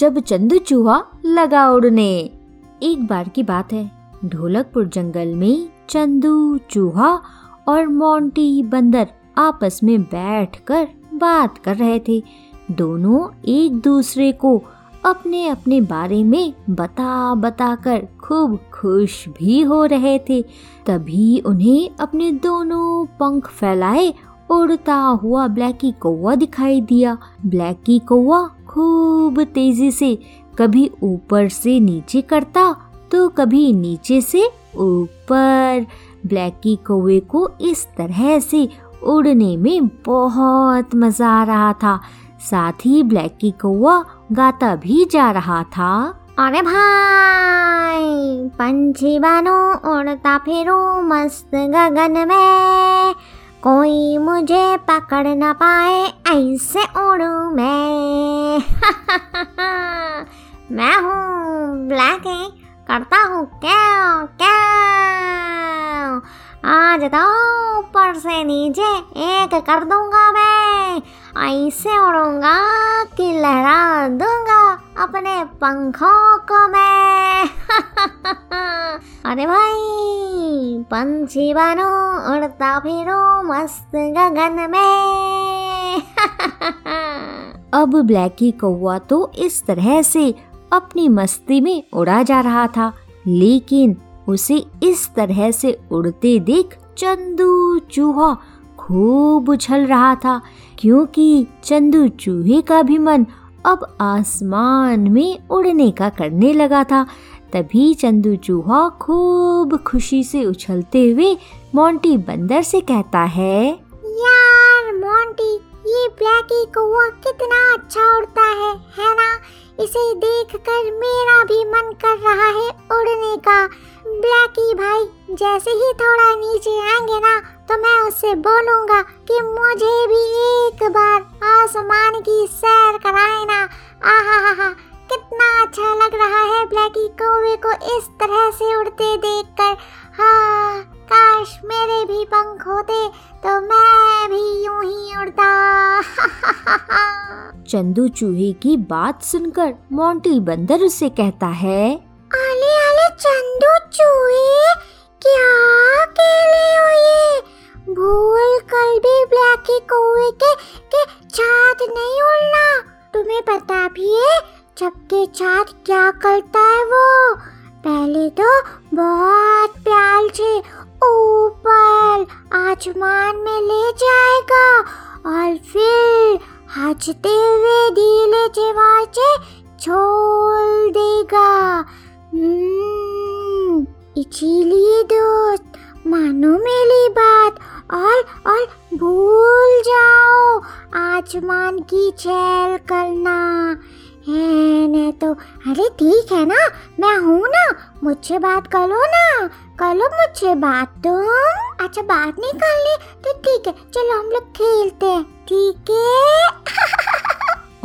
जब चंदू चूहा लगा उड़ने। एक बार की बात है, ढोलकपुर जंगल में चंदू चूहा और मोंटी बंदर आपस में बैठकर बात कर रहे थे। दोनों एक दूसरे को अपने अपने बारे में बता बता कर खूब खुश भी हो रहे थे। तभी उन्हें अपने दोनों पंख फैलाए, उड़ता हुआ ब्लैकी कौवा दिखाई दिया। ब्लैकी कौवा खूब तेज़ी से कभी ऊपर से नीचे करता तो कभी नीचे से ऊपर। ब्लैकी कौवे को इस तरह से उड़ने में बहुत मज़ा आ रहा था। साथ ही ब्लैकी कौवा गाता भी जा रहा था। अरे भाई, पंछी बनो, उड़ता फिरो, मस्त गगन में। कोई मुझे पकड़ न पाए, ऐसे उड़ू मैं। मैं हूँ ब्लैक करता हूँ क्या क्या आज तो ऊपर से नीचे एक कर दूँगा मैं। ऐसे उड़ूँगा कि लहरा दूँगा अपने पंखों को मैं। अरे भाई पंछी बनो उड़ता फिरो मस्त गगन में। अब ब्लैकी कौवा तो इस तरह से अपनी मस्ती में उड़ा जा रहा था, लेकिन उसे इस तरह से उड़ते देख चंदू चूहा खूब उछल रहा था, क्योंकि चंदू चूहे का भी मन अब आसमान में उड़ने का करने लगा था। तभी चंदू चूहा खूब खुशी से उछलते हुए मोंटी बंदर से कहता है, यार, मोंटी, ये ब्लैकी कौवा कितना अच्छा उड़ता है है ना? इसे देखकर मेरा भी मन कर रहा है उड़ने का। ब्लैकी भाई, जैसे ही थोड़ा नीचे आएँगे ना तो मैं उससे बोलूँगा कि मुझे भी एक बार आसमान की सैर कराए ना। आहा हा हा कितना अच्छा लग रहा है ब्लैकी कौवे को इस तरह से उड़ते देखकर। हाँ काश मेरे भी पंख होते तो मैं भी यूँ ही उड़ता। चंदू चूहे की बात सुनकर मोंटी बंदर उसे कहता है आले आले चंदू चूहे क्या अकेले हो ये? भूल कर भी ब्लैकी कौवे के के छात नहीं उड़ना। तुम्हें पता भी है सबके छात क्या करता है वो? पहले तो बहुत प्याल से ऊपर आसमान में ले जाएगा और फिर हँसते हुए धीले से छोड़ देगा। हम्म, इसीलिए दोस्त मानो मेरी बात और और भूल जाओ आसमान की चैल करना। है तो अरे ठीक है ना, मैं हूँ ना, मुझसे बात करो ना, करो मुझसे बात तुम। अच्छा बात नहीं करनी तो ठीक है, चलो हम लोग खेलते हैं, ठीक है?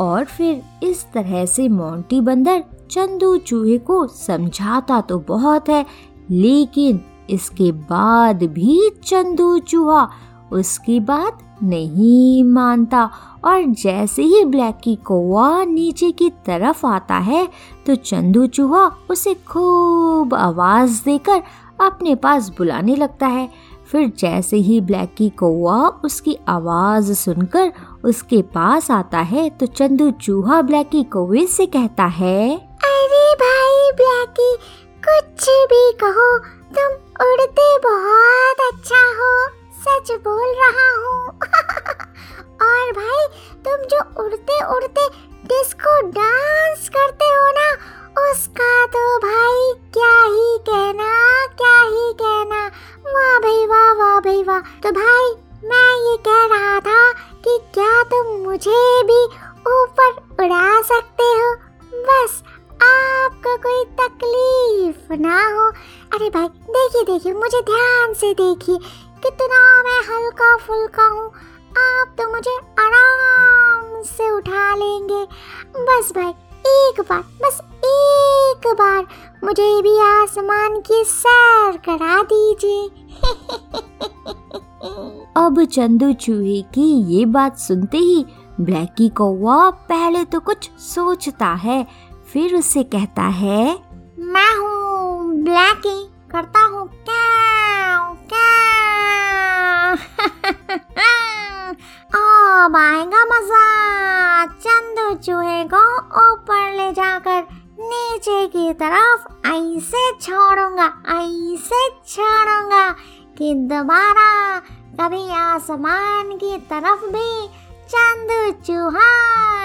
और फिर इस तरह से मोंटी बंदर चंदू चूहे को समझाता तो बहुत है, लेकिन इसके बाद भी चंदू चूहा उसकी बात नहीं मानता और जैसे ही ब्लैकी कौवा नीचे की तरफ़ आता है तो चंदू चूहा उसे खूब आवाज़ देकर अपने पास बुलाने लगता है। फिर जैसे ही ब्लैकी कौवा उसकी आवाज़ सुनकर उसके पास आता है तो चंदू चूहा ब्लैकी कौवे से कहता है, अरे भाई ब्लैकी, कुछ भी कहो, तुम उड़ते बहुत अच्छा हो। सच बोल रहा हूँ। और भाई, तुम जो उड़ते उड़ते डिस्को डांस करते हो ना, उसका तो भाई क्या ही कहना, क्या ही कहना। वाह भाई, वाह वाह भाई, वाह। तो भाई, मैं ये कह रहा था कि क्या तुम मुझे भी ऊपर उड़ा सकते हो? बस, आपको कोई तकलीफ़ ना हो। अरे भाई, देखिए देखिए, मुझे ध्यान से देखिए, कितना हल्का फुल्का हूँ, आप तो मुझे आराम से उठा लेंगे। बस भाई, एक बार, बस एक बार मुझे भी आसमान की सैर करा दीजिए। अब चंदू चूहे की ये बात सुनते ही ब्लैकी कौवा पहले तो कुछ सोचता है, फिर उसे कहता है, मैं हूँ ब्लैकी, करता हूँ क्या क्या अब आएगा मज़ा। चंदू चूहे को ऊपर ले जाकर। नीचे की तरफ़ ऐसे छोड़ूँगा ऐसे छोड़ूँगा कि दोबारा कभी आसमान की तरफ़ भी चंद चूहा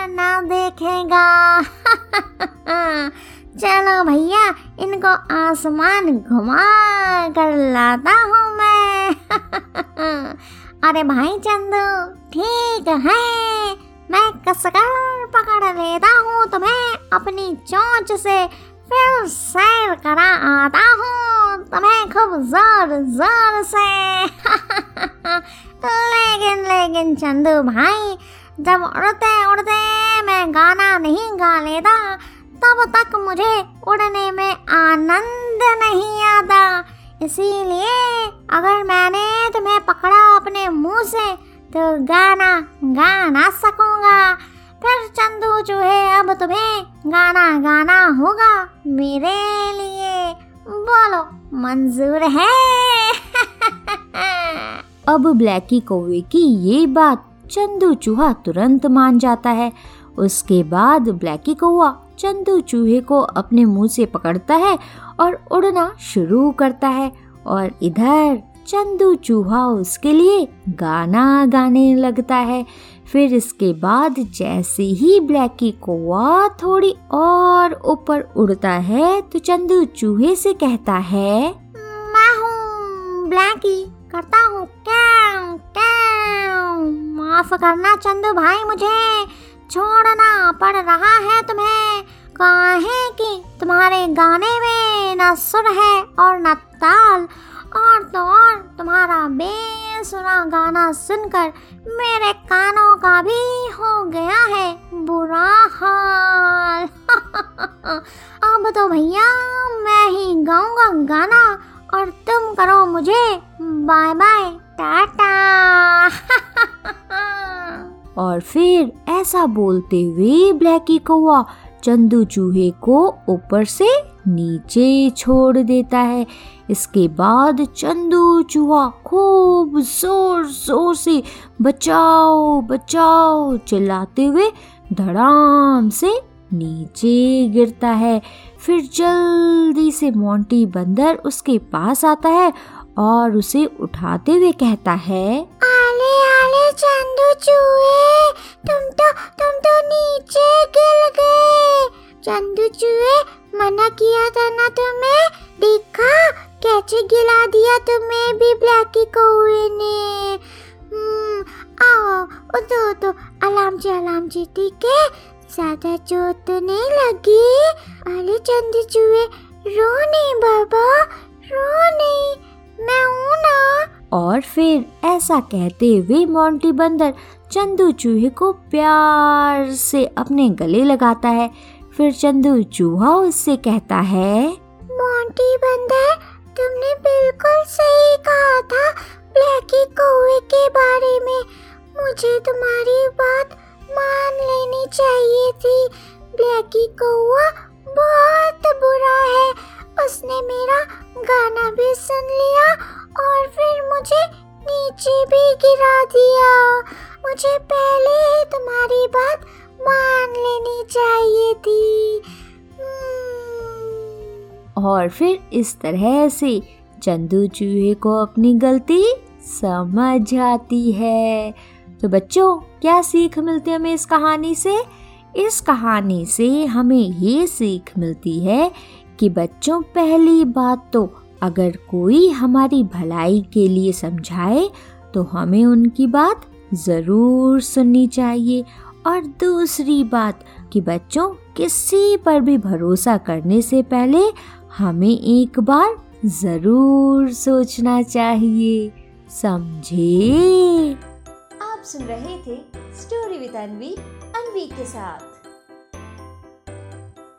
ना देखेगा। चलो भैया, इनको आसमान घुमा कर लाता हूँ मैं। अरे भाई चंदू ठीक है मैं कसकर पकड़ लेता हूँ तुम्हें अपनी चोंच से फिर सैर करा आता हूँ तुम्हें खूब ज़ोर ज़ोर से लेकिन लेकिन चंदू भाई जब उड़ते उड़ते मैं गाना नहीं गा लेता तब तक मुझे उड़ने में आनंद नहीं आता इसीलिए अगर मैंने तुम्हें पकड़ा अपने मुँह से तो गाना गा ना सकूँगा। फिर चंदू चूहे अब तुम्हें गाना गाना होगा मेरे लिए। बोलो, मंजूर है। अब ब्लैकी कौवे की ये बात चंदू चूहा तुरंत मान जाता है। उसके बाद ब्लैकी कौवा चंदू चूहे को अपने मुँह से पकड़ता है और उड़ना शुरू करता है और इधर चंदू चूहा उसके लिए गाना गाने लगता है। फिर इसके बाद जैसे ही ब्लैकी कौवा थोड़ी और ऊपर उड़ता है तो चंदू चूहे से कहता है, मैं हूँ ब्लैकी, करता हूँ माफ़ करना चंदू भाई मुझे। छोड़ना पड़ रहा है तुम्हें। काहे कि तुम्हारे गाने में न सुर है और न ताल, और तो और तुम्हारा बेसुरा गाना सुनकर मेरे कानों का भी हो गया है बुरा हाल। अब तो भैया मैं ही गाऊँगा गाना और तुम करो मुझे। Bye bye, Tata. और फिर ऐसा बोलते हुए ब्लैकी कौआ चंदू चूहे को ऊपर से नीचे छोड़ देता है। इसके बाद चंदू चूहा खूब ज़ोर ज़ोर से बचाओ बचाओ चिल्लाते हुए धड़ाम से नीचे गिरता है। फिर जल्दी से मोंटी बंदर उसके पास आता है और उसे उठाते हुए कहता है चंदू चूहे तुम तो तुम तो नीचे गिर गए। चंदू चूहे मना किया था ना तुम्हें? देखा कैसे गिला दिया तुम्हें भी ब्लैकी कौए ने। हम्म, आओ उठो तो अलार्म जी अलार्म जी ठीक है? ज़्यादा चोट तो नहीं लगी। अरे चंदू चूहे रो नहीं बाबा रो नहीं। मैं हूँ ना। और फिर ऐसा कहते हुए मोंटी बंदर चंदू चूहे को प्यार से अपने गले लगाता है। फिर चंदू चूहा उससे कहता है, मोंटी बंदर, तुमने बिल्कुल सही कहा था ब्लैकी कौवे के बारे में। मुझे तुम्हारी बात मान लेनी चाहिए थी। ब्लैकी कौवा बहुत बुरा है। उसने मेरा गाना भी सुन लिया और फिर मुझे नीचे भी गिरा दिया। मुझे पहले ही तुम्हारी बात मान लेनी चाहिए थी। हम्म। और फिर इस तरह से चंदू चूहे को अपनी गलती समझ आती है। तो बच्चों, क्या सीख मिलती है हमें इस कहानी से? इस कहानी से हमें ये सीख मिलती है कि बच्चों, पहली बात तो अगर कोई हमारी भलाई के लिए समझाए तो हमें उनकी बात ज़रूर सुननी चाहिए। और दूसरी बात कि बच्चों, किसी पर भी भरोसा करने से पहले हमें एक बार ज़रूर सोचना चाहिए। समझे? आप सुन रहे थे स्टोरी विद अनवी अनवी के साथ।